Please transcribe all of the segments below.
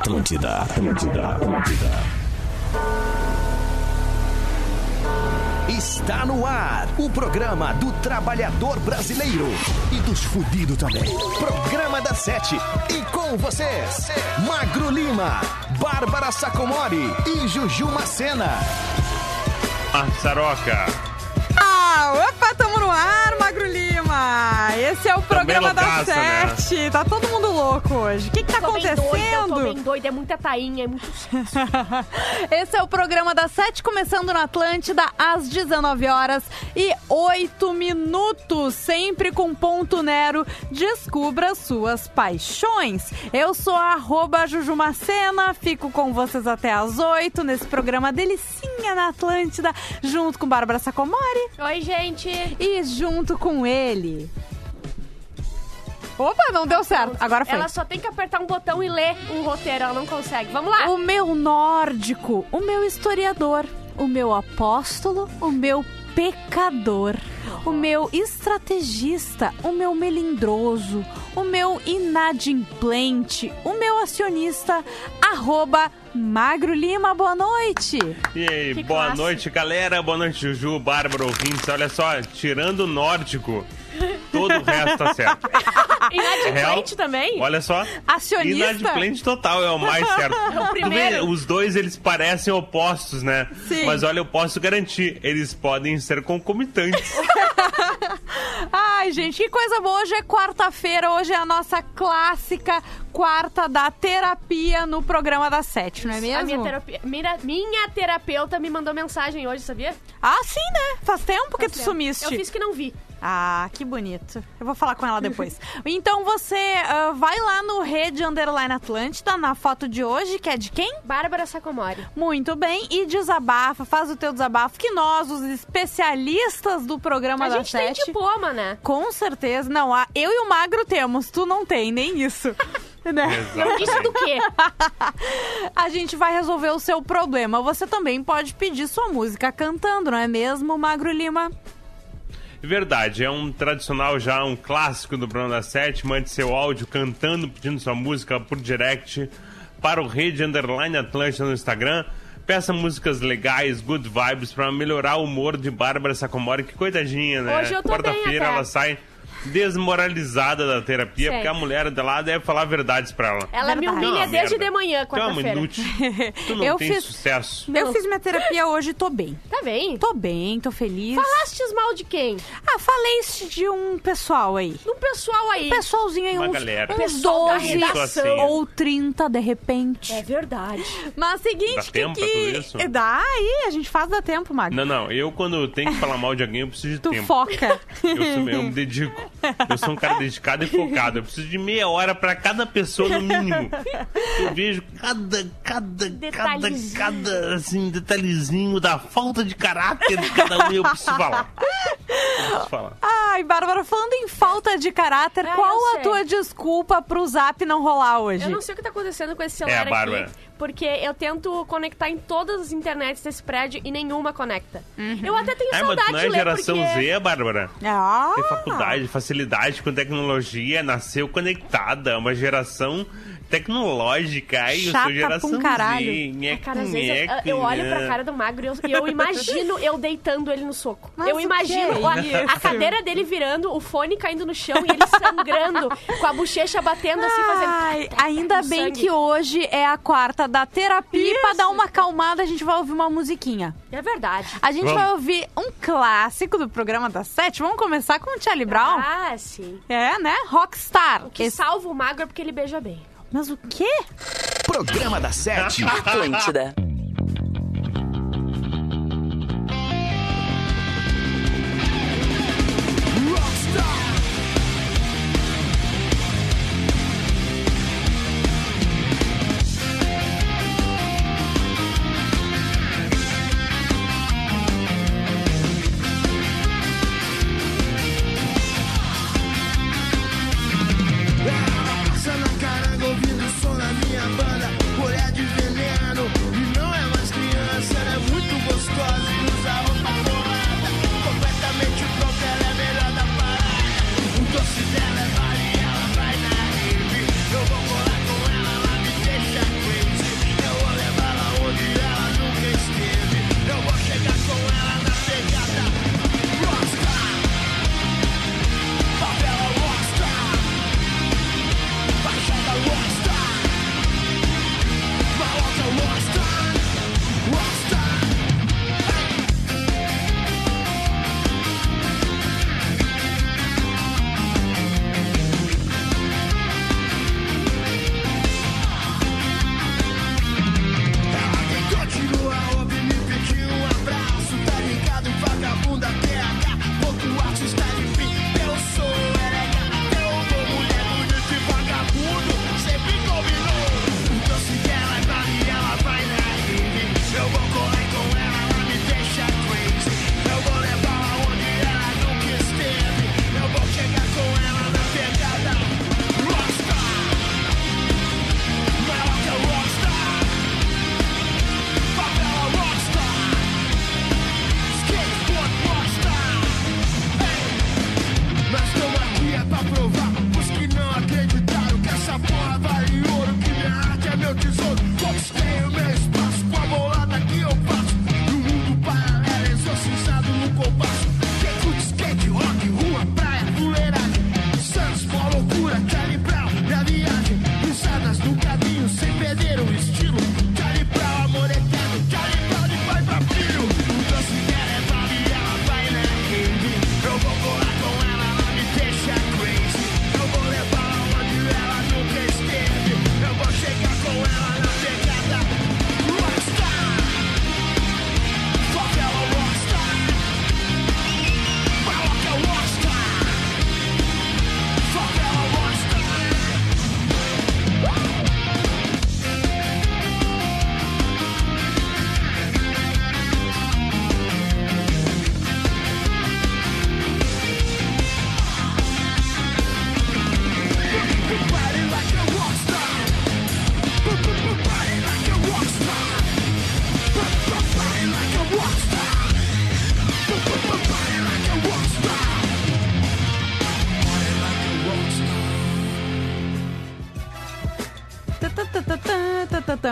Atlântida, Atlântida, Atlântida. Está no ar o programa do trabalhador brasileiro e dos fudidos também. Programa da Sete. E com vocês, Magro Lima, Bárbara Sacomori e Juju Macena. Marçaroca. Esse é o programa da loucaça, né? Sete. Tá todo mundo louco hoje. O que que tá Tô bem doida, eu tô acontecendo? bem doida, é muita tainha, é muito... Esse é o programa da Sete, começando na Atlântida às 19 horas e 8 minutos, sempre com ponto Nero. Descubra suas paixões. Eu sou a arroba Jujumacena, fico com vocês até às 8 nesse programa delicinha na Atlântida, junto com Bárbara Sacomori Oi, gente. e junto com ele. Opa, não deu certo. Agora foi. Ela só tem que apertar um botão e ler um roteiro, ela não consegue. Vamos lá. O meu nórdico, o meu historiador, o meu apóstolo, o meu pecador, o meu estrategista, o meu melindroso, o meu inadimplente, o meu acionista, arroba Magro Lima, boa noite. E aí, Que boa classe. noite, galera. Boa noite, Juju, Bárbara, ouvintes. Olha só, tirando o nórdico, todo o resto tá certo. Inadimplente também? Olha só. Acionista? Inadimplente total é o mais certo. o Tu vê, primeiro. os dois, eles parecem opostos, né? Sim. Mas olha, eu posso garantir, eles podem ser concomitantes. Ai, gente, que coisa boa. Hoje é quarta-feira, hoje é a nossa clássica quarta da terapia no programa da Sete, não é mesmo? A minha, terapia, minha, minha terapeuta me mandou mensagem hoje, sabia? Ah, sim, né? Faz tempo que tu Faz tempo. sumiste. Eu fiz que não vi. Ah, que bonito. Eu vou falar com ela depois. então você ah, vai lá no Rede Underline Atlântida, na foto de hoje, que é de quem? Bárbara Sacomori. Muito bem. E desabafa, faz o teu desabafo, que nós, os especialistas do programa A da gente tem Sete... diploma, né? Com certeza. Não, a- eu e o Magro temos. Tu não tem, nem isso. Né? Isso do quê? A gente vai resolver o seu problema. Você também pode pedir sua música cantando, não é mesmo, Magro Lima? Verdade, é um tradicional já, um clássico do programa da Sete. Mande seu áudio cantando, pedindo sua música por direct para o Rede Underline Atlântica no Instagram. Peça músicas legais, good vibes, para melhorar o humor de Bárbara Sacomori. Que coitadinha, né? Quarta-feira ela sai desmoralizada da terapia, Sei. porque a mulher dela deve falar verdades para ela. Ela me humilha Não, desde merda. de manhã, Tu é quarta-feira. inútil. Tu não Eu tem fiz- sucesso. Eu fiz minha terapia hoje e tô bem. Tá bem. Tô bem, tô feliz. Falastes mal de quem? Ah, falei isso de um pessoal aí. Um pessoal aí. Um pessoalzinho aí, Uma uns, galera. uns Pessoal da 12 redação. ou 30 de repente. É verdade. Mas seguinte, Dá que, tempo pra que... tudo isso? Dá aí, a gente faz dá tempo, Magno. Não, não, eu quando tenho que falar mal de alguém, eu preciso de Tu tempo. foca. Eu, eu me dedico. Eu sou um cara dedicado e focado. Eu preciso de meia hora pra cada pessoa no mínimo. Eu vejo cada, cada, cada, cada, assim, detalhezinho da falta de caráter de cada um e eu preciso falar. Eu preciso falar. Ai, Bárbara, falando em falta de caráter, Ah, qual a sei. tua desculpa pro zap não rolar hoje? Eu não sei o que tá acontecendo com esse celular É, Bárbara. aqui. Porque eu tento conectar em todas as internets desse prédio e nenhuma conecta. Eu até tenho É, mas saudade tu não de é ler geração porque... Z, Bárbara? Ah, Tem faculdade, facilidade com tecnologia, nasceu conectada, uma geração tecnológica. Ai, eu Chata sou geração pra um caralho. Nheque, É, Cara, às vezes eu, nheque, eu olho pra cara do magro e eu, e eu imagino eu deitando ele no soco. Mas eu imagino é a, isso? a cadeira dele virando, o fone caindo no chão e ele sangrando, com a bochecha batendo assim, fazendo. Ai, ainda bem sangue. que hoje é a quarta da terapia e pra Isso. dar uma acalmada a gente vai ouvir uma musiquinha. É verdade. A gente Vamos. vai ouvir um clássico do programa da Sete. Vamos começar com o Charlie Brown? Ah, sim. É, né? Rockstar. O que Esse- salva o magro é porque ele beija bem. Mas o quê? Programa da Sete. Atlântida.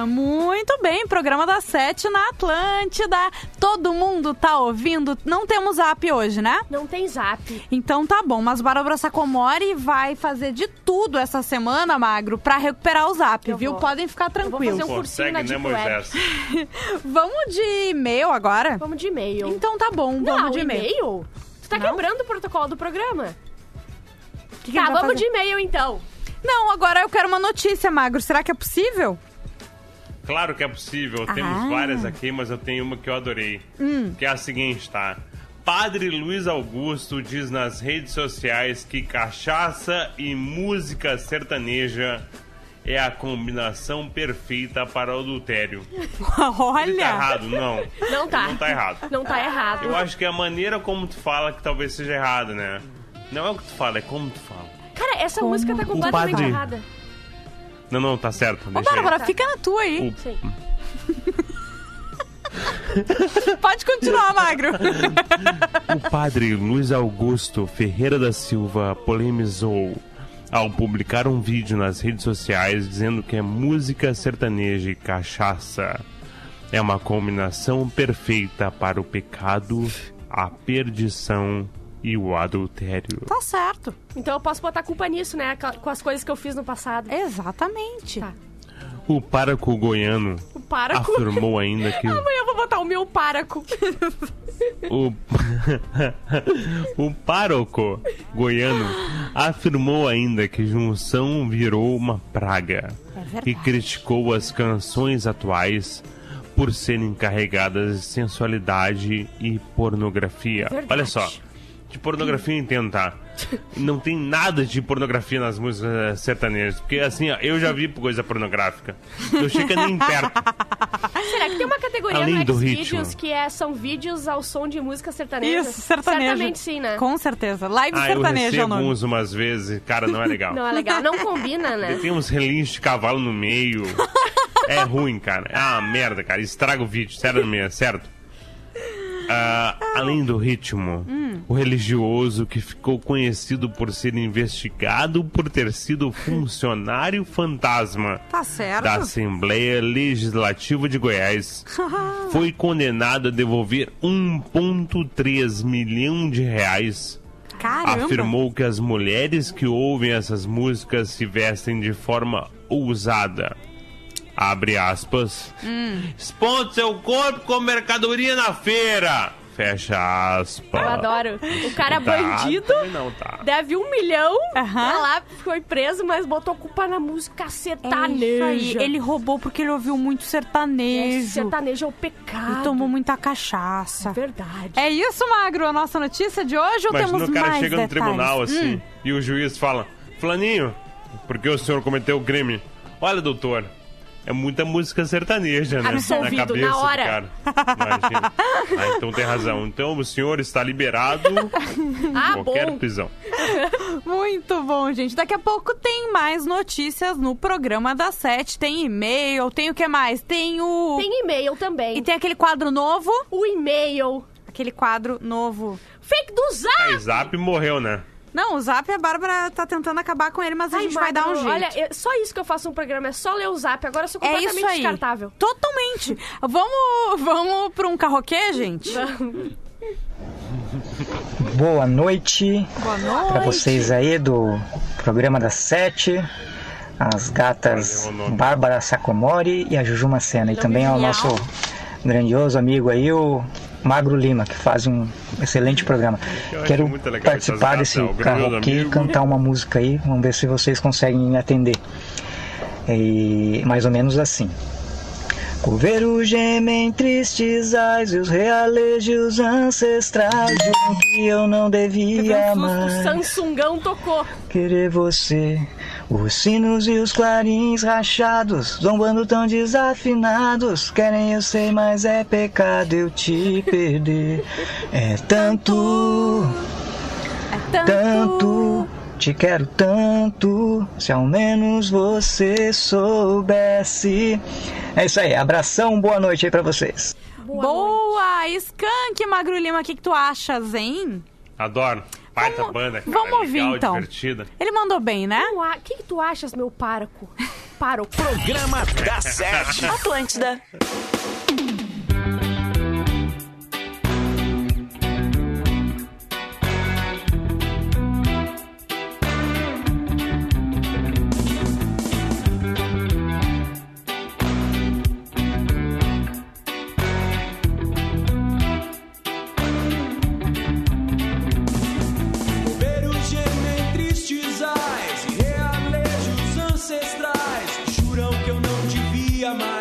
Muito bem, programa da Sete na Atlântida. Todo mundo tá ouvindo. Não temos app hoje, né? Não tem zap. Então tá bom, mas Bárbara Sacomori vai fazer de tudo essa semana, Magro, pra recuperar o zap, Eu viu? vou. Podem ficar vou tranquilos. fazer um cursinho Consegue, na né, Deep. Moisés? Vamos de e-mail agora? Vamos de e-mail. Então tá bom, Não, vamos de e-mail. e-mail? Tu tá Não? quebrando o protocolo do programa. Que que tá, vamos fazer? de e-mail então. Não, agora eu quero uma notícia, Magro. Será que é possível? Claro que é possível. Temos Ah. várias aqui, mas eu tenho uma que eu adorei. Hum. Que é a seguinte, tá? Padre Luiz Augusto diz nas redes sociais que cachaça e música sertaneja é a combinação perfeita para o adultério. Ele tá Olha! errado? Não. Não tá. Não tá errado. Não tá errado. Eu acho que é a maneira como tu fala que talvez seja errada, né? Não é o que tu fala, é como tu fala. Cara, essa Como? música tá completamente errada. Não, não, tá certo. Ô. Bárbara, fica na tua aí. O- Sim. Pode continuar, Magro. O padre Luiz Augusto Ferreira da Silva polemizou ao publicar um vídeo nas redes sociais dizendo que a música sertaneja e cachaça é uma combinação perfeita para o pecado, a perdição e o adultério. tá certo. Então eu posso botar culpa nisso, né? Com as coisas que eu fiz no passado. Exatamente. Tá. O pároco goiano O páraco. afirmou ainda que Amanhã eu vou botar o meu páraco. O, o pároco goiano afirmou ainda que junção virou uma praga É e criticou as canções atuais por serem carregadas de sensualidade e pornografia. Verdade. Olha só, de pornografia eu entendo, tá? Não tem nada de pornografia nas músicas eh, sertanejas. Porque assim, ó, eu já vi coisa pornográfica. Não chega nem perto. Será que tem uma categoria Além no Xvideos que é, são vídeos ao som de música sertaneja? Isso, sertanejo. Certamente sim, né? Com certeza. Live Ah, eu sertaneja é o recebo uns umas vezes, cara, não é legal. Não é legal. Não combina, né? Tem uns relinchos de cavalo no meio. É ruim, cara. É uma merda, cara. Estraga o vídeo, sério mesmo, certo? Ah, além do ritmo, o religioso que ficou conhecido por ser investigado por ter sido funcionário fantasma Tá da Assembleia Legislativa de Goiás foi condenado a devolver 1,3 milhão de reais Caramba. afirmou que as mulheres que ouvem essas músicas se vestem de forma ousada. Abre aspas. Hum. Expondo seu corpo como mercadoria na feira. Fecha aspas. Eu adoro. O cara é Tá, bandido, não tá. deve um milhão, tá lá, foi preso, mas botou culpa na música É isso sertaneja. aí. Ele roubou porque ele ouviu muito É, sertanejo. sertanejo é o pecado. E tomou muita cachaça. Verdade. É isso, Magro, a nossa notícia de hoje ou Imagina temos o cara mais chega no detalhes? tribunal assim Hum. e o juiz fala: Flaninho, porque o senhor cometeu o crime? Olha, doutor. É muita música sertaneja, né? Absolvido, na cabeça na hora. cara. Imagina. Ah, então tem razão. Então o senhor está liberado Ah, qualquer bom. prisão. Muito bom, gente. Daqui a pouco tem mais notícias no programa da Sete. Tem e-mail, tem o que mais? Tem o... Tem e-mail também. E tem aquele quadro novo. o e-mail. Aquele quadro novo. Fake do Zap! Aí Zap morreu, né? Não, o Zap, a Bárbara tá tentando acabar com ele, mas a Ai, gente vai dar um jeito. Olha, eu- só isso que eu faço um programa, é só ler o Zap. Agora eu sou é completamente isso aí. descartável. Totalmente. vamos, vamos pra um carroquê, gente? Boa noite Boa para noite. vocês aí do programa das sete, as gatas. Bárbara Sacomori e a Juju Macena. E também ao nosso grandioso amigo aí, o Magro Lima, que faz um excelente programa. Eu Quero participar desse gatas, o grandioso karaokê e cantar uma música aí. Vamos ver se vocês conseguem me atender. E mais ou menos assim. Coveiro gemem tristes ais e os realejos ancestrais de um que eu não devia O mais Samsungão tocou. querer você. Os sinos e os clarins rachados, zombando tão desafinados. Querem eu sei, mas é pecado eu te perder. É tanto, É tanto, te quero tanto. Se ao menos você soubesse. É isso aí, abração, boa noite aí pra vocês. Boa, noite. Boa! Skank, Magro Lima, o que, que tu achas, hein? Adoro. Baita Vamos- banda, cara. vamos ouvir, legal, então. divertida. Ele mandou bem, né? O que, que tu achas, meu páraco? para o Programa da Sete. Atlântida. Não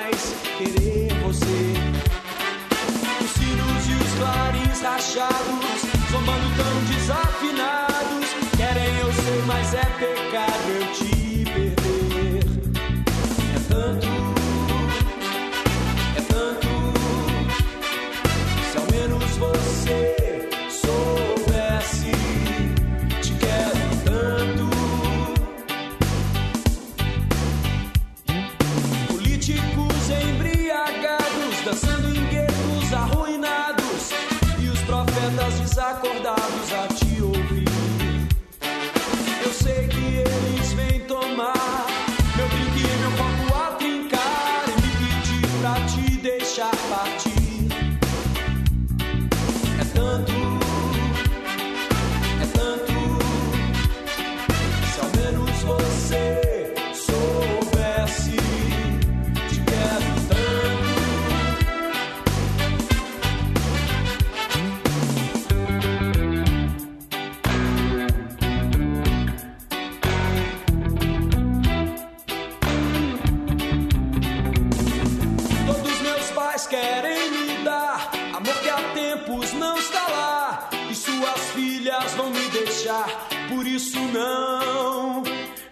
isso não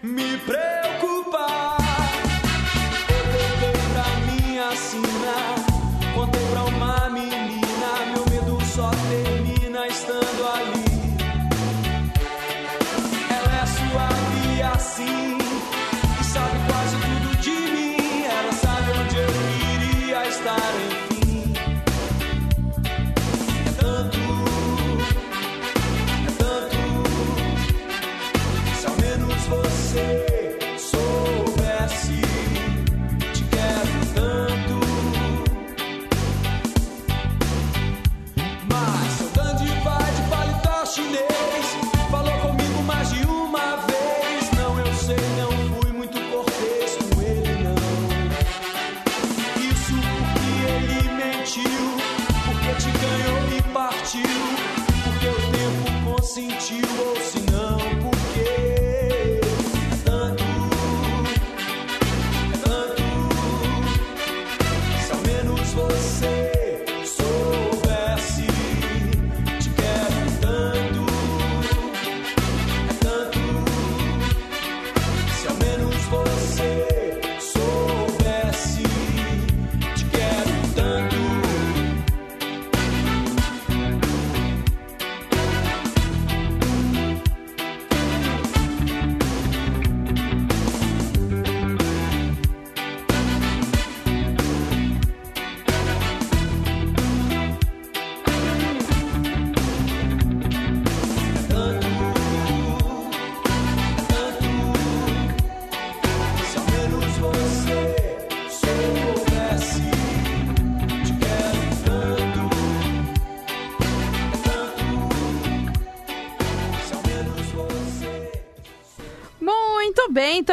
me preocupar.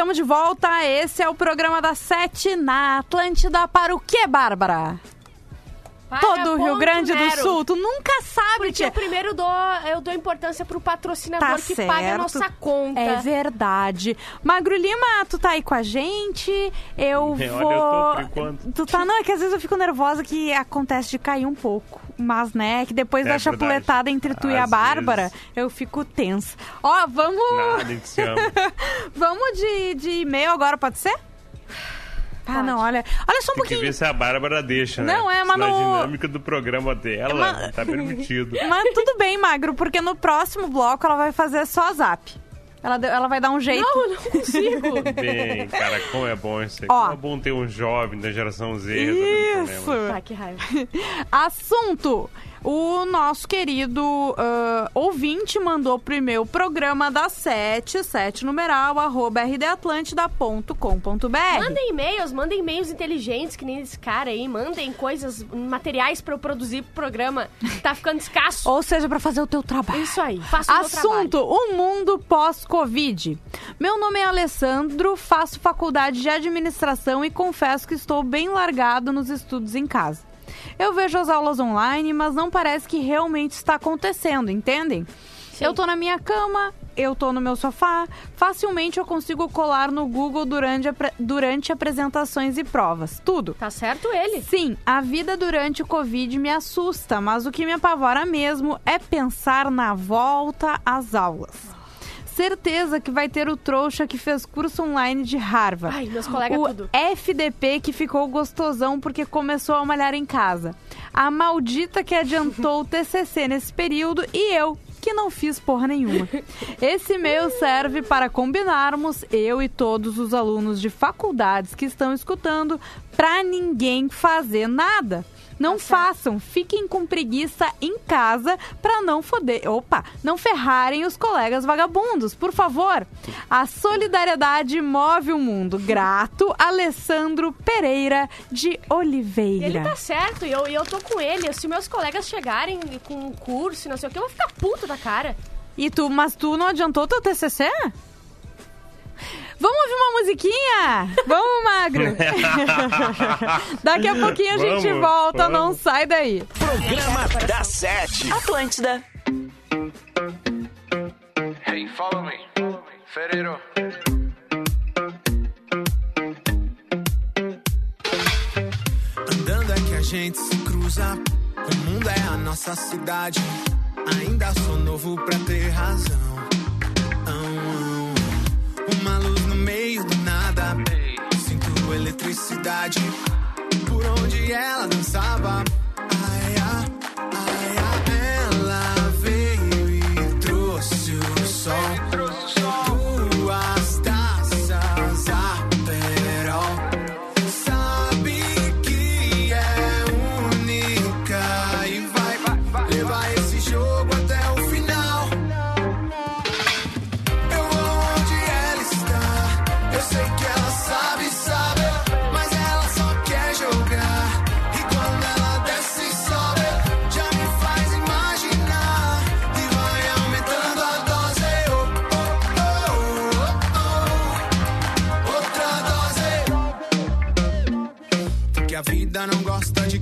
Estamos de volta. Esse é o programa da Sete na Atlântida. Para o que, Bárbara? Para Todo o Rio Grande do. Sul. Tu nunca sabe, Porque tia. eu primeiro dou, eu dou importância pro patrocinador Tá que certo. paga a nossa conta. É verdade. Magro Lima, tu tá aí com a gente? Eu É, olha, vou. eu tô por enquanto. Tu tá, não, é que às vezes eu fico nervosa que acontece de cair um pouco. Mas, né, que depois É da verdade. chapuletada entre tu e a Às Bárbara, vezes. eu fico tensa. Ó, vamos. Nada, a vamos de, de e-mail agora, pode ser? Ah, não, olha. Olha só um Tem que pouquinho. ver se a Bárbara deixa, né? Não, é, mas Na no- dinâmica do programa dela, Mas- tá permitido. Mas tudo bem, Magro, porque no próximo bloco ela vai fazer só zap. Ela, deu- ela vai dar um jeito. Não, eu não consigo. Bem, cara, como é bom isso aqui. Ó. Como é bom ter um jovem da geração Z Isso! tá, que raiva. Assunto: o nosso querido ah, ouvinte mandou pro e-mail programa da 7, 7 numeral, arroba rdatlântida.com.br. Mandem e-mails, mandem e-mails inteligentes, que nem esse cara aí. Mandem coisas, materiais pra eu produzir pro programa. Tá ficando escasso. Ou seja, pra fazer o teu trabalho. Isso aí, faça o. Assunto: o mundo pós-Covid. Meu nome é Alessandro, faço faculdade de administração e confesso que estou bem largado nos estudos em casa. Eu vejo as aulas online, mas não parece que realmente está acontecendo, entendem? Sim. Eu tô na minha cama, eu tô no meu sofá, facilmente eu consigo colar no Google durante, durante apresentações e provas. Tudo. Tá certo ele. Sim, a vida durante o Covid me assusta, mas o que me apavora mesmo é pensar na volta às aulas. Certeza que vai ter o trouxa que fez curso online de Harvard. Ai, meus colegas o tudo. FDP que ficou gostosão porque começou a malhar em casa. A maldita que adiantou o TCC nesse período e eu que não fiz porra nenhuma. Esse e-mail serve para combinarmos, eu e todos os alunos de faculdades que estão escutando, pra ninguém fazer nada. Não Tá certo. façam, fiquem com preguiça em casa pra não foder, opa, não ferrarem os colegas vagabundos, por favor. A solidariedade move o mundo. Grato, Alessandro Pereira de Oliveira. Ele tá certo, e eu, eu tô com ele. Se meus colegas chegarem com um curso e não sei o que, eu vou ficar puto da cara. E tu, mas tu não adiantou teu TCC? Vamos ouvir uma musiquinha? Vamos, Magro. Daqui a pouquinho a gente Vamos, volta, não vamos. sai daí. Programa da Sete. Atlântida. Hey, follow me. Ferreiro. Andando é que a gente se cruza. O mundo é a nossa cidade. Ainda sou novo pra ter razão. Meio do nada. Sinto eletricidade. Por onde ela dançava.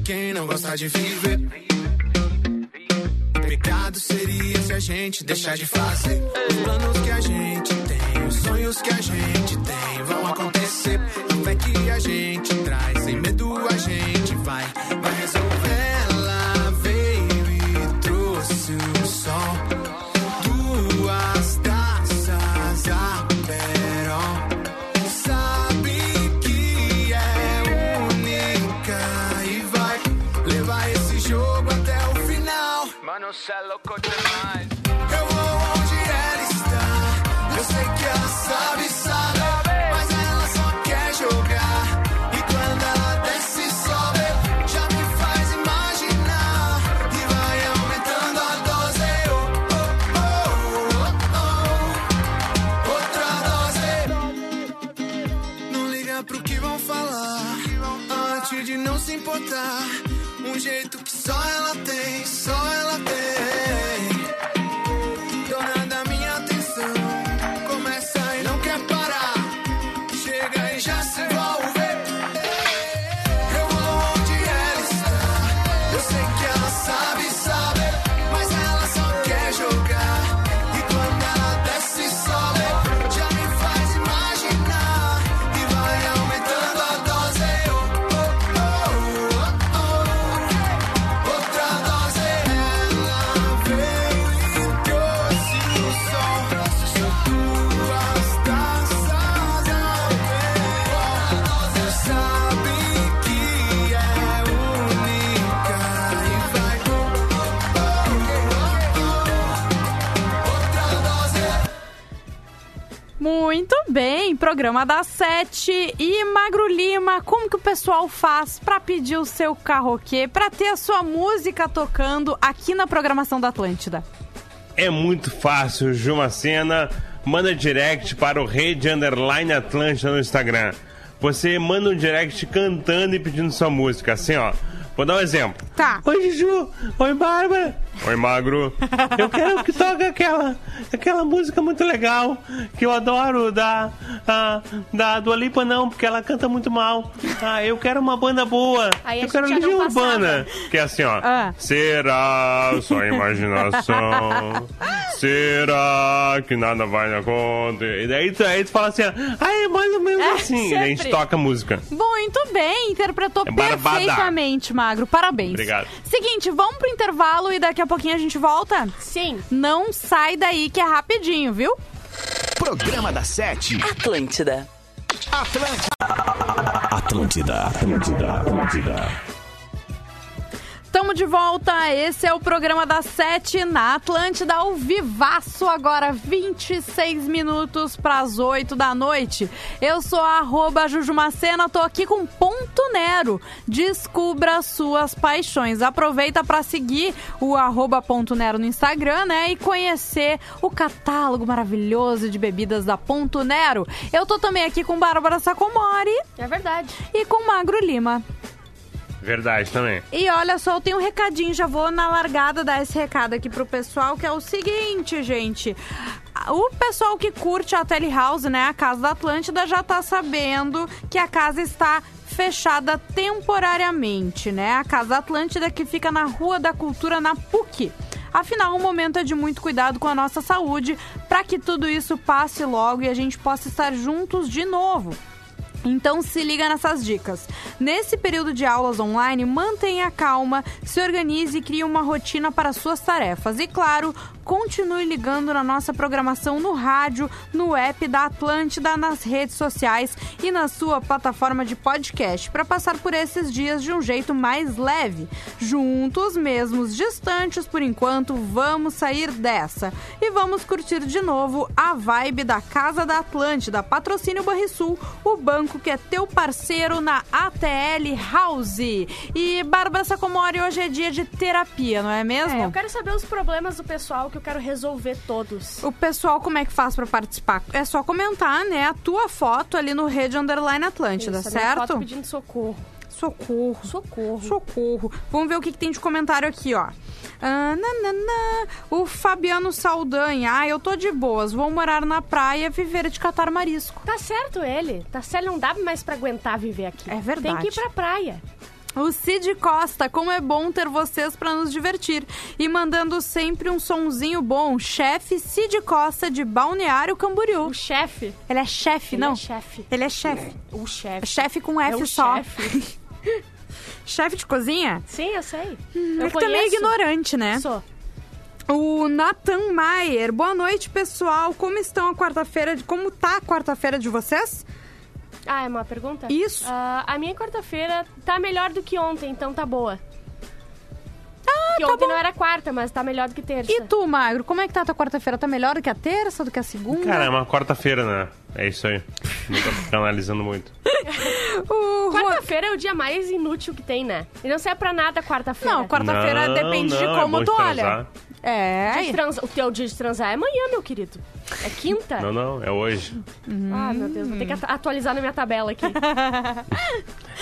Quem não gosta de viver. Pecado seria se a gente deixar de fazer os planos que a gente tem, os sonhos que a gente tem vão acontecer. A que a gente traz, sem programa das sete e Magro Lima, como que o pessoal faz pra pedir o seu karaokê, pra ter a sua música tocando aqui na programação da Atlântida? É muito fácil, Jumacena. Manda direct para o Rede Underline Atlântida no Instagram. Você manda um direct cantando e pedindo sua música, assim, ó. Vou dar um exemplo. Tá. Oi, Juju. Oi, Bárbara. Oi, Magro. Eu quero que toque aquela, aquela música muito legal que eu adoro da, a, da Dua Lipa, não, porque ela canta muito mal. Ah, eu quero uma banda boa. Aí eu quero Legião Urbana. Que é assim, ó. Ah. Será só imaginação? Será que nada vai conta? E daí tu, aí tu fala assim, aí mais ou menos É, assim. E daí a gente toca a música. Muito bem, interpretou É perfeitamente, Magro. Parabéns. Obrigado. Seguinte, vamos pro intervalo e daqui a pouquinho a gente volta? Sim. Não sai daí que é rapidinho, viu? Programa da Sete. Atlântida. Atlântida. Atlântida. Atlântida. Tamo de volta, esse é o programa das sete na Atlântida, ao vivaço agora, 26 minutos pras 8 da noite. Eu sou a arroba Jujumacena, tô aqui com Ponto Nero. Descubra suas paixões. Aproveita pra seguir o arroba Ponto Nero no Instagram, né? E conhecer o catálogo maravilhoso de bebidas da Ponto Nero. Eu tô também aqui com Bárbara Sacomori É verdade. e com Magro Lima. Verdade também. E olha só, eu tenho um recadinho, já vou na largada dar esse recado aqui pro pessoal, que é o seguinte, gente. O pessoal que curte a Telehouse, né, a Casa da Atlântida, já tá sabendo que a casa está fechada temporariamente, né? A Casa da Atlântida que fica na Rua da Cultura, na PUC. Afinal, o momento é de muito cuidado com a nossa saúde para que tudo isso passe logo e a gente possa estar juntos de novo. Então se liga nessas dicas. Nesse período de aulas online, mantenha calma, se organize e crie uma rotina para suas tarefas. E claro, continue ligando na nossa programação no rádio, no app da Atlântida, nas redes sociais e na sua plataforma de podcast para passar por esses dias de um jeito mais leve. Juntos, mesmos distantes por enquanto, vamos sair dessa e vamos curtir de novo a vibe da Casa da Atlântida, patrocínio Banrisul, o banco que é teu parceiro na ATL House. E Bárbara Sacomori, hoje é dia de terapia, não é mesmo? É, eu quero saber os problemas do pessoal que eu quero resolver todos. O pessoal, como é que faz pra participar? É só comentar, né, a tua foto ali no Rede Underline Atlântida, Isso, certo? foto pedindo socorro. Socorro. Socorro. Socorro. Vamos ver o que, que tem de comentário aqui, ó. Ah, nananã. O Fabiano Saldanha. Ah, eu tô de boas. Vou morar na praia viver de catar marisco. Tá certo ele. Tá certo, não dá mais pra aguentar viver aqui. É verdade. Tem que ir pra praia. O Cid Costa, como é bom ter vocês pra nos divertir. E mandando sempre um sonzinho bom. Chefe Cid Costa de Balneário Camboriú. O chefe. Ele é chefe, Ele não? é chefe. Ele é chefe. O É chefe. chefe com F É só. chefe. chefe de cozinha? Sim, eu sei. é eu que tu é meio ignorante, né? Sou. O Nathan Maier. Boa noite, pessoal. Como estão a quarta-feira? de- Como tá a quarta-feira de vocês? Ah, é uma pergunta? Isso. Ah, a minha quarta-feira tá melhor do que ontem, então tá boa. Ah, que tá ontem bom. não era quarta, mas tá melhor do que terça. E tu, Magro, como é que tá a tua quarta-feira? Tá melhor do que a terça, do que a segunda? Cara, é uma quarta-feira, né? É isso aí. Não tô analisando muito. O Quarta-feira é o dia mais inútil que tem, né? E não serve pra nada quarta-feira. Não, quarta-feira Não, depende de não, é como bom tu de olha. transar. É. Dia de transa- O teu dia de transar é amanhã, meu querido. É quinta? Não, não, é hoje. Ah, meu Deus, vou ter que atu- atualizar na minha tabela aqui.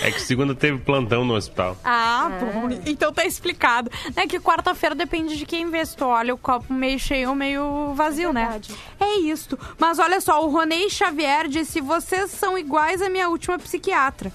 É que segunda teve plantão no hospital. Ah, bom. Então tá explicado. É que quarta-feira depende de quem vê se tu olha o copo meio cheio ou meio vazio, né? verdade. É isto. Mas olha só, o Ronei Xavier disse: vocês são iguais à minha última psiquiatra.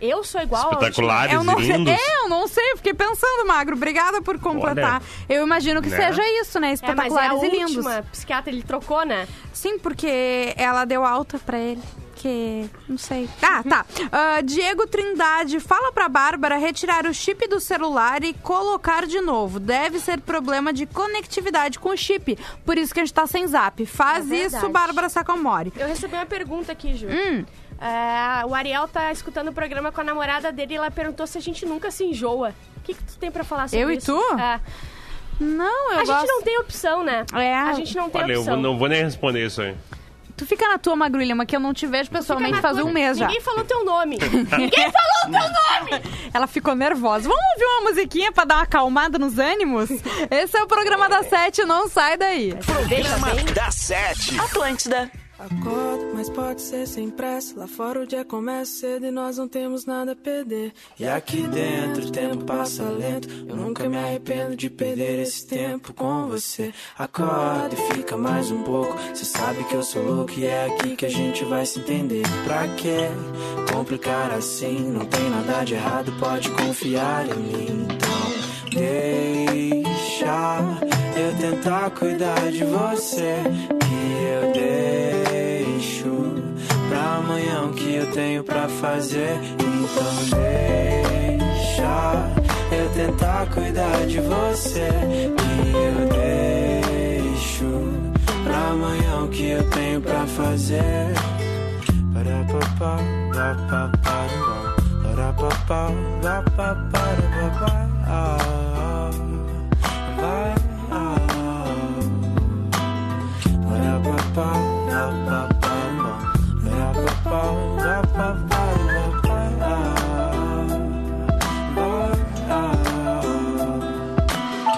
Eu sou igual a Espetaculares Eu não e sei. lindos. É, eu não sei, fiquei pensando, Magro. Obrigada por completar. eu imagino que né? seja isso, né? É, mas é a Espetaculares e lindos. última psiquiatra, ele trocou, né? Sim, porque ela deu alta pra ele. Que. Não sei. Ah, tá. Ah, Diego Trindade, fala pra Bárbara retirar o chip do celular e colocar de novo. Deve ser problema de conectividade com o chip. Por isso que a gente tá sem zap. Faz É isso. Bárbara Sacomori. Eu recebi uma pergunta aqui, Ju. Hum. É, o Ariel tá escutando o programa com a namorada dele e ela perguntou se a gente nunca se enjoa. O que, que tu tem pra falar sobre Eu e isso? tu? É. Não, eu A gosto. gente não tem opção, né? É. A gente não tem Olha, eu opção. vou- não vou nem responder isso aí. Tu fica na tua, Magro Lima, que eu não te vejo pessoalmente faz tua- um mês já. Ninguém falou teu nome. Ninguém falou teu nome. Ela ficou nervosa. Vamos ouvir uma musiquinha pra dar uma acalmada nos ânimos? Esse é o programa da Sete, não sai daí. Programa da Sete. Atlântida. Acorda, mas pode ser sem pressa. Lá fora o dia começa cedo e nós não temos nada a perder. E aqui dentro o tempo passa lento. Eu nunca me arrependo de perder esse tempo com você. Acorda e fica mais um pouco. Cê sabe que eu sou louco e é aqui que a gente vai se entender. Pra que complicar assim? Não tem nada de errado, pode confiar em mim. Então, deixa eu tentar cuidar de você. Que eu deixo pra amanhã o que eu tenho pra fazer. Então deixa eu tentar cuidar de você. Que eu deixo pra amanhã o que eu tenho pra fazer. Para papá, pa pa para papá, pa pa para papá. Para papá, pa pa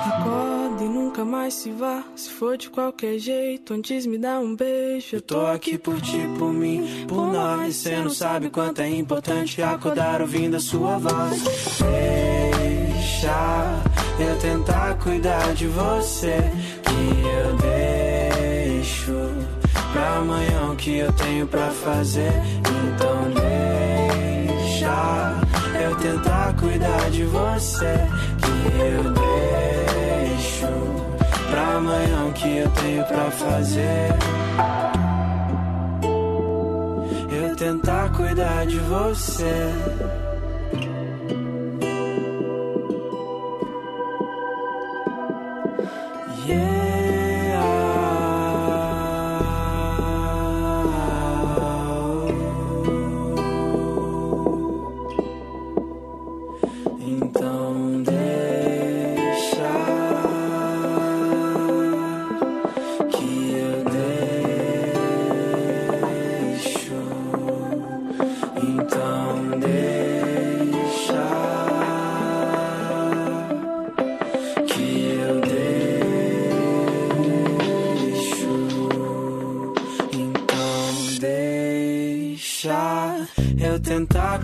Acorde e nunca mais se vá. Se for de qualquer jeito, antes me dá um beijo. Eu tô aqui por ti, por mim, por nós. Cê não sabe quanto é importante acordar ouvindo a sua voz. Deixa eu tentar cuidar de você. Que eu deixo pra amanhã o que eu tenho pra fazer. Então deixa eu tentar cuidar de você. Que eu deixo pra amanhã o que eu tenho pra fazer. Eu tentar cuidar de você.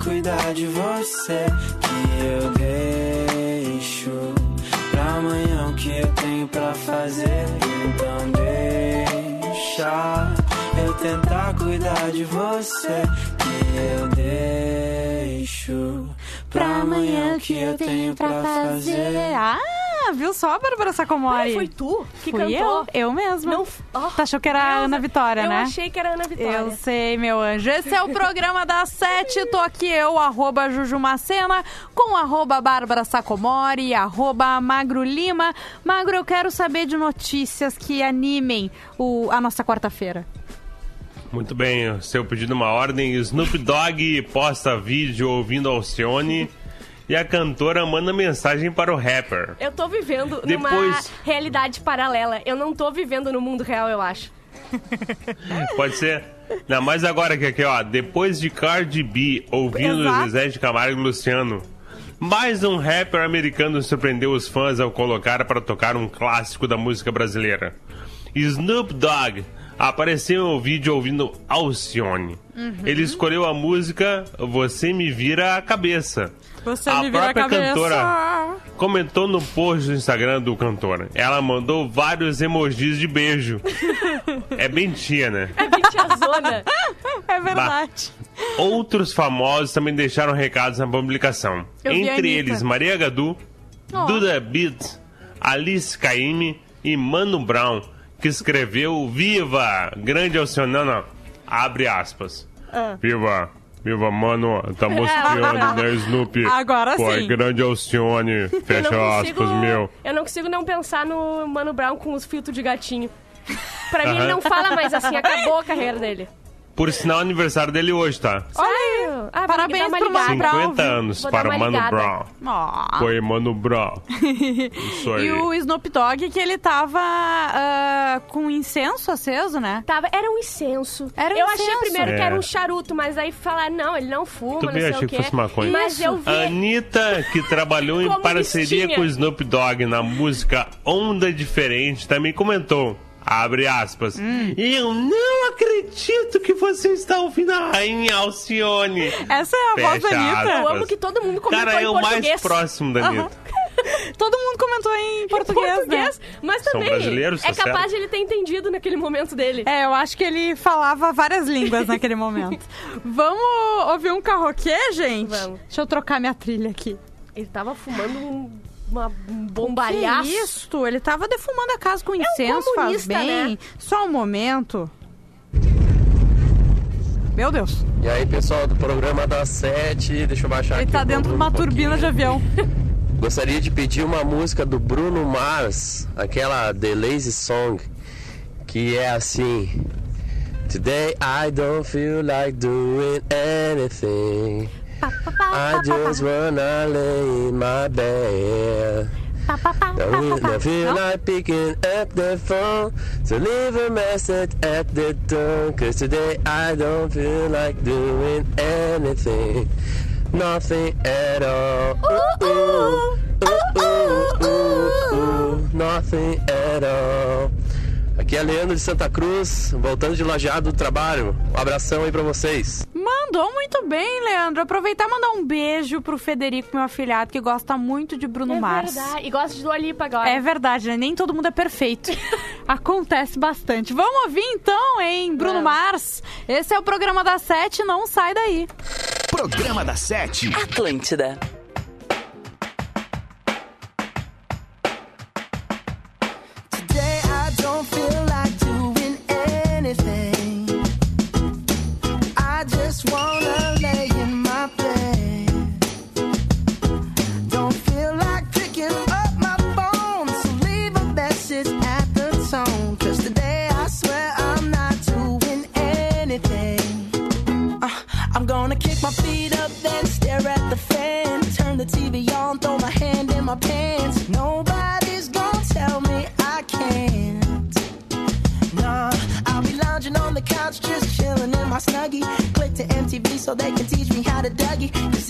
Cuidar de você. Que eu deixo pra amanhã o que eu tenho pra fazer. Então deixa eu tentar cuidar de você. Que eu deixo pra amanhã o que eu tenho pra fazer. Ah, viu só, Bárbara Sacomori? Foi tu que Fui cantou? eu, eu mesma. Não, ó, Tu achou que era a Ana Vitória, eu né? achei que era Ana Vitória. Eu sei, meu anjo. Esse é o programa das sete. Tô aqui eu, arroba Jujumacena, com arroba Bárbara Sacomori, arroba Magro Lima. Magro, eu quero saber de notícias que animem o, a nossa quarta-feira. Muito bem, seu pedido uma ordem. Snoop Dogg posta vídeo ouvindo Alcione e a cantora manda mensagem para o rapper. Eu tô vivendo numa Depois- realidade paralela. Eu não tô vivendo no mundo real, eu acho. Pode ser? Não, mas agora que aqui, ó, depois de Cardi B ouvindo Exato. Zezé de Camargo e Luciano, mais um rapper americano surpreendeu os fãs ao colocar para tocar um clássico da música brasileira. Snoop Dogg apareceu um vídeo ouvindo Alcione. Uhum. Ele escolheu a música Você Me Vira a Cabeça. Você a me vira a própria cabeça. cantora comentou no post do Instagram do cantor. Ela mandou vários emojis de beijo. é bem tia, né? É Tiazona. É verdade. Outros famosos também deixaram recados na publicação. Eu Entre eles, Maria Gadu, Oh. Duda Beat, Alice Caymmi e Mano Brown, que escreveu Viva! Grande Alcionana, abre aspas. Ah. Viva! Viva, mano, tá mostrando, né, Snoopy? Agora Pô, sim. grande Alcione, Eu não fecha consigo, aspas, meu. eu não consigo não pensar no Mano Brown com os filtros de gatinho. Pra mim, ele não fala mais assim, acabou a carreira dele. Por sinal, aniversário dele hoje, tá? Olha aí. Ah, vou Parabéns pro Mano. Brown. 50 anos Vou para o Mano. Brown. Foi Mano Brown. Isso aí. E o Snoop Dogg, que ele tava ah, com incenso aceso, né? Tava, era um incenso. Era um eu achei incenso. primeiro que É. era um charuto, mas aí falaram, não, ele não fuma, Também não sei achei que fosse maconha. Mas eu vi. A Anitta, que trabalhou em parceria listinha. com o Snoop Dogg na música Onda Diferente, também comentou. Abre aspas. Hum. Eu não acredito que você está ouvindo a Rainha Alcione. Essa é a voz da Fecha Anitta. Eu aspas. amo que todo mundo comentou Cara, em é o português. mais próximo da Anitta. Todo mundo comentou em português, português, né? mas também tá é capaz certo? de ele ter entendido naquele momento dele. É, eu acho que ele falava várias línguas naquele momento. Vamos ouvir um carroquê, gente? Vamos. Deixa eu trocar minha trilha aqui. Ele tava fumando um, uma, um Que bombalhaço. isso? Ele tava defumando a casa com incenso, faz comunista, bem. né? Só um momento. Meu Deus, E aí, pessoal do programa das 7, deixa eu baixar ele aqui. tá dentro de uma um turbina de avião. Gostaria de pedir uma música do Bruno Mars, aquela The Lazy Song, que é assim: Today I don't feel like doing anything. I just wanna lay in my bed. Don't, feel like picking up the phone to leave a message at the door. Cause today I don't feel like doing anything. Nothing at all. Ooh, ooh, ooh, ooh, ooh, ooh. Nothing at all. Aqui é Leandro de Santa Cruz, voltando de lajeado do trabalho. Um abração aí pra vocês. Mandou muito bem, Leandro. Aproveitar e mandar um beijo pro Federico, meu afilhado, que gosta muito de Bruno É Mars. verdade. E gosta de Dua Lipa agora. É verdade, né? Nem todo mundo é perfeito. Acontece bastante. Vamos ouvir então, hein, Bruno Vamos. Mars. Esse é o programa da Sete, não sai daí. Programa da Sete. Atlântida. Maggie.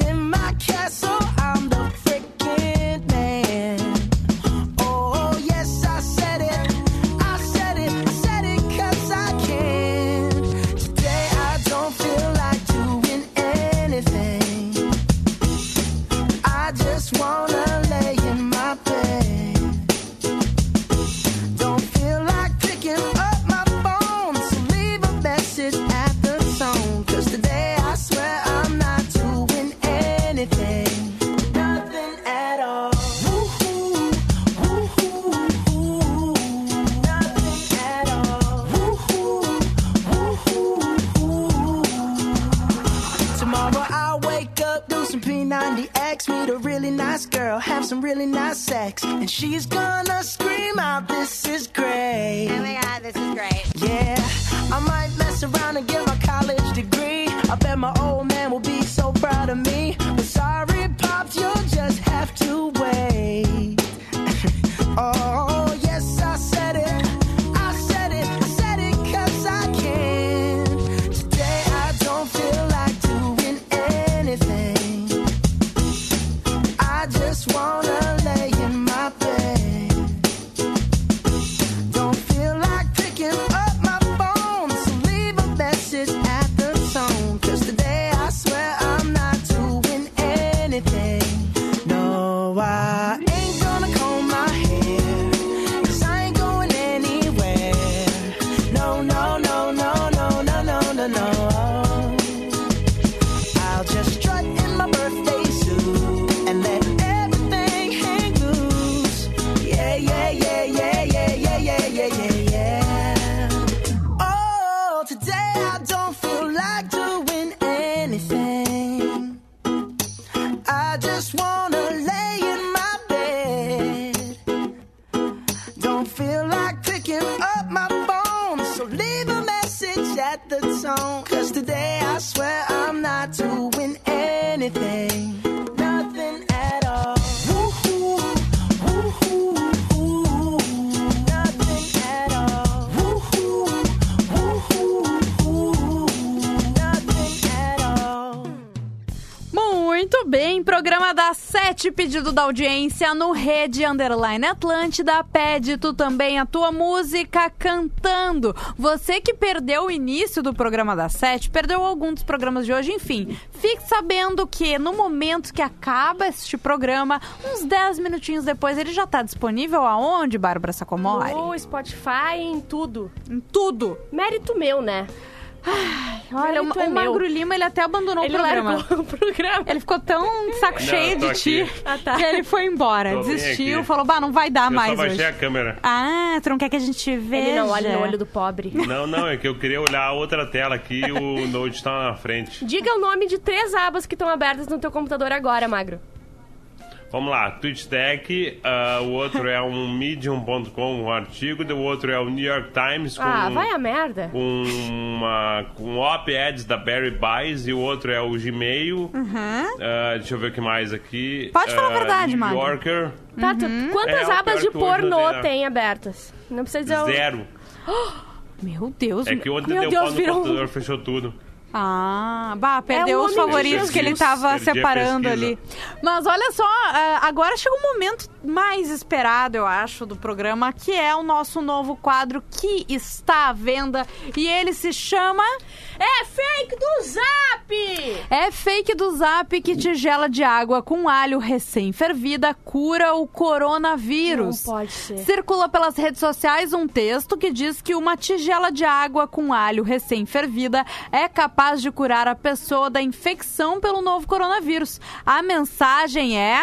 Da audiência no Rede Underline Atlântida. Pede tu também a tua música cantando. Você que perdeu o início do programa da Sete, perdeu algum dos programas de hoje, enfim. Fique sabendo que no momento que acaba este programa, uns 10 minutinhos depois, ele já tá disponível aonde, Bárbara Sacomori? No Spotify, em tudo. Em tudo. Mérito meu, né? Olha, o, Mérito é o Magro. Lima, ele até abandonou Ele o programa. o programa. Ele ficou tão de saco Não, cheio eu de ti. Ah, tá. que ele foi embora. Tô Desistiu, falou, bah, não vai dar Eu mais só baixei hoje. a câmera. Ah, tu não quer que a gente veja? Ele não olha no olho do pobre. Não, não, é que eu queria olhar a outra tela aqui e o Note tá na frente. Diga o nome de três abas que estão abertas no teu computador agora, Magro. Vamos lá, TwitchTech, ah, o outro é um Medium.com, um artigo, o outro é o New York Times com, Ah, vai a merda. com uma com op-eds da Barry Buys e o outro é o Gmail. Ah, deixa eu ver o que mais aqui. Uhum. Pode falar a Ah, verdade, New Magro. Yorker, Tá, tu- quantas É, abas de pornô tem, né? tem abertas? Não precisa dizer o... zero. Meu Deus. É que ontem meu deu Deus, pau no virou... computador, fechou tudo. Ah, bah, perdeu É os favoritos que ele Jesus. tava Perdi a separando ali. Mas olha só, ah, agora chega o momento mais esperado, eu acho, do programa, que é o nosso novo quadro que está à venda e ele se chama É fake do Zap! É fake do Zap que tigela de água com alho recém-fervida cura o coronavírus. Não pode ser. Circula pelas redes sociais um texto que diz que uma tigela de água com alho recém-fervida é capaz de curar a pessoa da infecção pelo novo coronavírus. A mensagem é.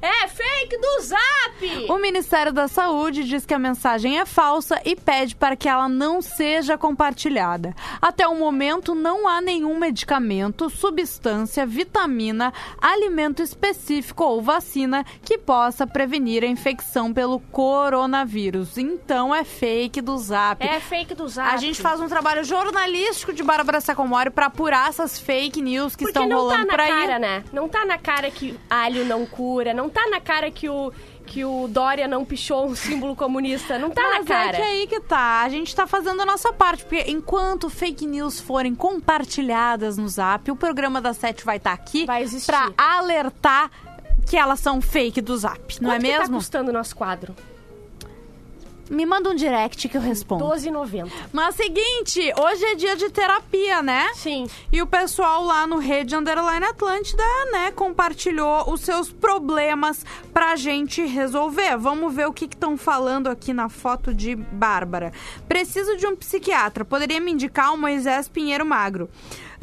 É fake do Zap! O Ministério da Saúde diz que a mensagem é falsa e pede para que ela não seja compartilhada. Até o momento, não há nenhum medicamento, substância, vitamina, alimento específico ou vacina que possa prevenir a infecção pelo coronavírus. Então é fake do Zap. É fake do Zap. A gente faz um trabalho jornalístico de Bárbara Sacomori para apurar essas fake news que Porque estão não rolando tá por na aí. cara, né? Não tá na cara que alho não cura, não tá na cara que o, que o Dória não pichou um símbolo comunista, não tá Mas na cara. é que aí que tá. A gente tá fazendo a nossa parte. Porque enquanto fake news forem compartilhadas no Zap, o programa da Sete vai estar aqui Vai existir. pra alertar que elas são fake do Zap. Não Quanto é que tá mesmo? custando o nosso quadro? Me manda um direct que eu respondo. 12,90. Mas seguinte, hoje é dia de terapia, né? Sim. E o pessoal lá no Rede Underline Atlântida, né, compartilhou os seus problemas pra gente resolver. Vamos ver o que estão falando aqui na foto de Bárbara. Preciso de um psiquiatra. Poderia me indicar o Moisés Pinheiro Magro.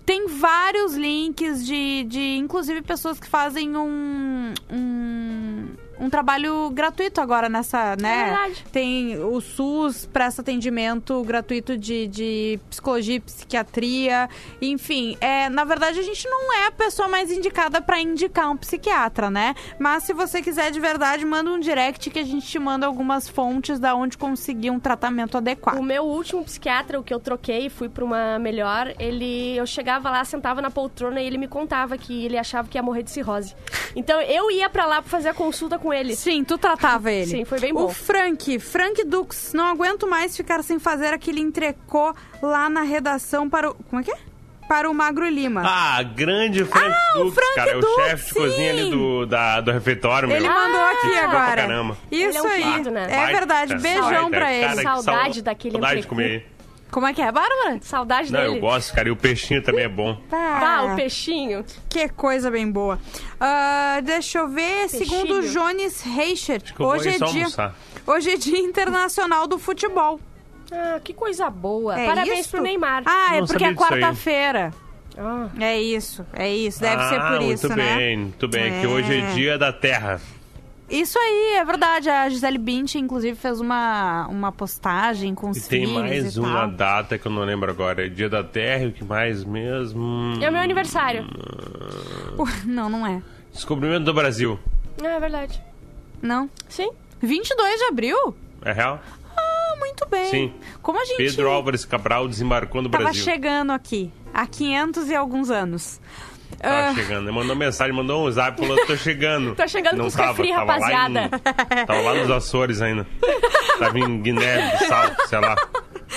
Tem vários links de, de inclusive, pessoas que fazem um, um, um trabalho gratuito agora nessa, né? verdade. Tem o SUS presta atendimento gratuito de, de psicologia e psiquiatria. Enfim, é, na verdade a gente não é a pessoa mais indicada para indicar um psiquiatra, né? Mas se você quiser de verdade, manda um direct que a gente te manda algumas fontes da onde conseguir um tratamento adequado. O meu último psiquiatra, o que eu troquei, fui pra uma melhor, ele. Eu chegava lá, sentava na poltrona e ele me contava que ele achava que ia morrer de cirrose. Então eu ia pra lá pra fazer a consulta com ele. Sim, tu tratava ele. Sim, foi bem O bom. Frank, Frank Dux, não aguento mais ficar sem fazer aquele entrecô lá na redação para o. Como é que é? Para o Magro Lima. Ah, grande Frank Ah, o Dux, Frank cara. É o Dux, chefe de cozinha ali do, da, do refeitório, Ele meu. mandou aqui Gente boa pra agora. Isso Ele é um aí. né? É Baita, verdade. Beijão baita, pra ele. cara, Saudade sau- daquele Saudade de comer. Como é que é, Bárbara? Saudade Não, dele. eu gosto, cara. E o peixinho também é bom. Ah, o peixinho. Que coisa bem boa. Ah, deixa eu ver. Segundo Peixinho. Jones Reichert, que eu vou hoje ir é só dia. almoçar. Hoje é dia internacional do futebol. Ah, que coisa boa. É Parabéns isso? pro Neymar. Ah, é Não porque é sabia disso aí. quarta-feira. Ah. É isso, é isso. Deve ah, ser por isso, muito né? bem, muito bem. Que É. hoje é dia da terra. Isso aí, é verdade. A Gisele Bündchen, inclusive, fez uma, uma postagem com os E tem mais e uma tal. data que eu não lembro agora. É dia da terra e o que mais mesmo? É o meu aniversário. Uh, Não, não é. Descobrimento do Brasil. Ah, é verdade. Não. Sim. 22 de abril? É real? Ah, muito bem. Sim. Como a gente Pedro Álvares Cabral desembarcou no tava Brasil. chegando aqui, há 500 e alguns anos. Tava Ah. chegando. Ele mandou mensagem, mandou um zap, falou, tô chegando. Tô chegando Não com os tava, refri, tava lá em- rapaziada. Tava lá nos Açores ainda. Tava em Guiné, Bissau, sei lá.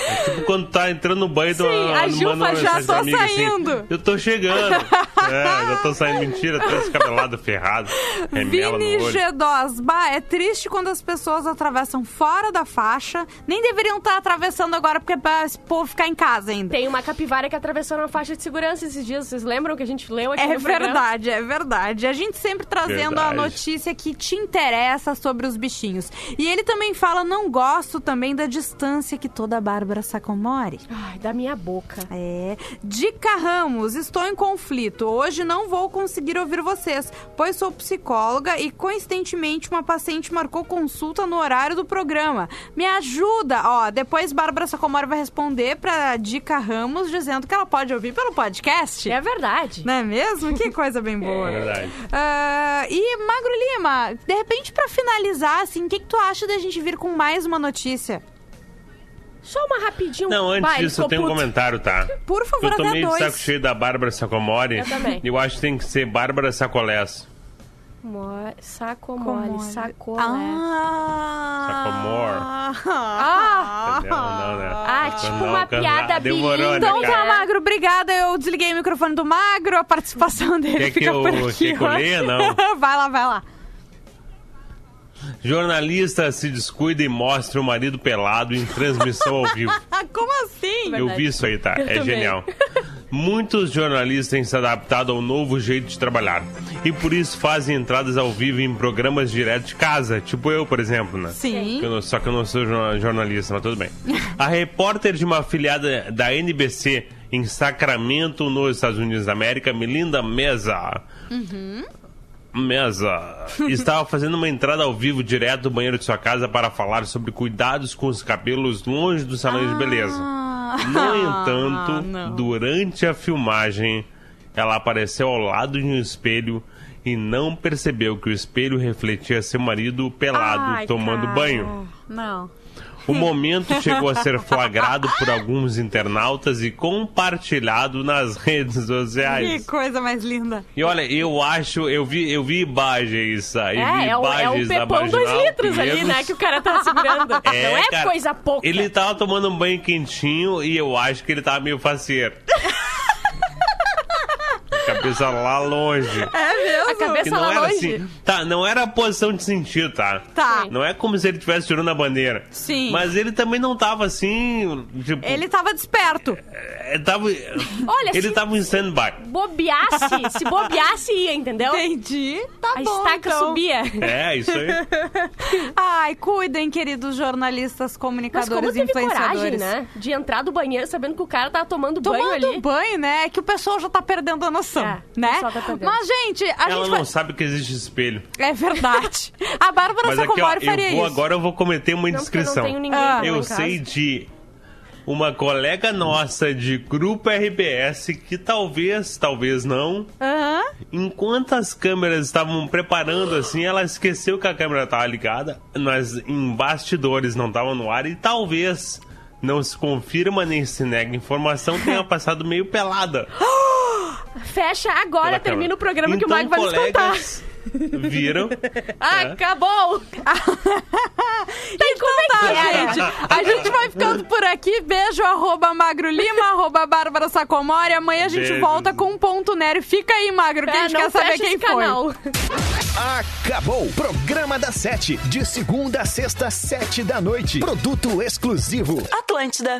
É tipo quando tá entrando no banho, tu Sim, a uma já tô pra amiga saindo. Assim, eu tô chegando. É, já tô saindo. Mentira, tô descabelado, ferrado. Vini no olho. G2, bah, é triste quando as pessoas atravessam fora da faixa. Nem deveriam estar atravessando agora, porque é pra esse povo ficar em casa ainda. Tem uma capivara que atravessou na faixa de segurança esses dias. Vocês lembram que a gente leu aqui É no programa? verdade, é verdade. A gente sempre trazendo a Verdade. notícia que te interessa sobre os bichinhos. E ele também fala: não gosto também da distância que toda a Bárbara Sacomori. Ai, da minha boca. É. Dica Ramos, estou em conflito. Hoje não vou conseguir ouvir vocês, pois sou psicóloga e, coincidentemente, uma paciente marcou consulta no horário do programa. Me ajuda! Ó, depois Bárbara Sacomori vai responder pra Dica Ramos, dizendo que ela pode ouvir pelo podcast. É verdade. Não é mesmo? Que coisa bem boa. É verdade. Ah, e Magro Lima, de repente, pra finalizar, assim, o que, que tu acha da gente vir com mais uma notícia? Só uma rapidinho. Não, antes Vai, disso eu tenho um comentário, tá? Por favor, Eu tô meio de dois. saco cheio da Bárbara Sacomori. Eu também. Eu acho que tem que ser Bárbara Sacolés. Mo- Saco mole, Comole. sacolé. Ah. Ah! Entendeu? Não, né? Ah, tipo Não, uma can- piada demorou, bilíngue. né, Então tá, Magro, obrigada. Eu desliguei o microfone do Magro, a participação dele Quer que fica eu- por aqui. que eu leia, não? vai lá, vai lá. Jornalista se descuida e mostra o marido pelado em transmissão ao vivo. Como assim? Eu vi isso aí, tá? Eu é também. genial. Muitos jornalistas têm se adaptado ao novo jeito de trabalhar. E por isso fazem entradas ao vivo em programas direto de casa. Tipo eu, por exemplo, né? Sim. Eu não- só que eu não sou jorna- jornalista, mas tudo bem. A repórter de uma afiliada da NBC em Sacramento, nos Estados Unidos da América, Melinda Mesa. Mesa estava fazendo uma entrada ao vivo direto do banheiro de sua casa para falar sobre cuidados com os cabelos longe dos salões de beleza. Ah. No entanto, não. durante a filmagem, ela apareceu ao lado de um espelho e não percebeu que o espelho refletia seu marido pelado Ai, tomando cara. banho. Não. O momento chegou a ser flagrado por alguns internautas e compartilhado nas redes Que sociais. coisa mais linda. E olha, eu acho, eu vi, eu vi imagens aí, vi É, é o, é o imagens da pepão dois litros ali, né? Que o cara tá segurando. Não é cara, coisa pouca. Ele tava tomando um banho quentinho e eu acho que ele tava meio faceiro. Cabeça lá longe. É mesmo? A cabeça Que não lá era longe. assim. Tá, não era a posição de sentir, tá? Tá. Não é como se ele estivesse tirando a bandeira. Sim. Mas ele também não tava assim. Tipo, Ele tava desperto. é, tava. Olha, ele se- tava em stand-by. Bobeasse, se bobeasse ia, entendeu? Entendi. Tá A bom, estaca então. subia. É, isso aí. Ai, cuidem, queridos jornalistas, Mas comunicadores como e teve coragem, influenciadores. né? De entrar do banheiro sabendo que o cara tava tomando, banho Tomando ali. banho, né? É que o pessoal já tá perdendo a noção, É, o né? tá. Mas, gente, a Ela gente não vai... sabe que existe espelho. É verdade. A Bárbara Mas aqui, ó, Sacomori faria eu vou isso. agora eu vou cometer uma Não, porque eu indiscrição. não tenho ninguém Ah. Eu casa. sei de uma colega nossa de grupo RBS que talvez, talvez não, enquanto as câmeras estavam preparando assim, ela esqueceu que a câmera estava ligada, mas em bastidores não estavam no ar e talvez não se confirma nem se nega informação tenha passado meio pelada. Fecha agora, pela termina câmera. o programa que o Então, Mago vai nos contar. Viram? Ah, É. acabou! Então tá, gente. A gente vai ficando por aqui. Beijo, arroba Magro Lima, arroba Bárbara Sacomori. Amanhã a gente Beijo. volta com um ponto nero. Fica aí, Magro, que a É, gente não quer saber quem foi. canal. Acabou. Programa da Sete. De segunda a sexta, sete da noite. Produto exclusivo. Atlântida.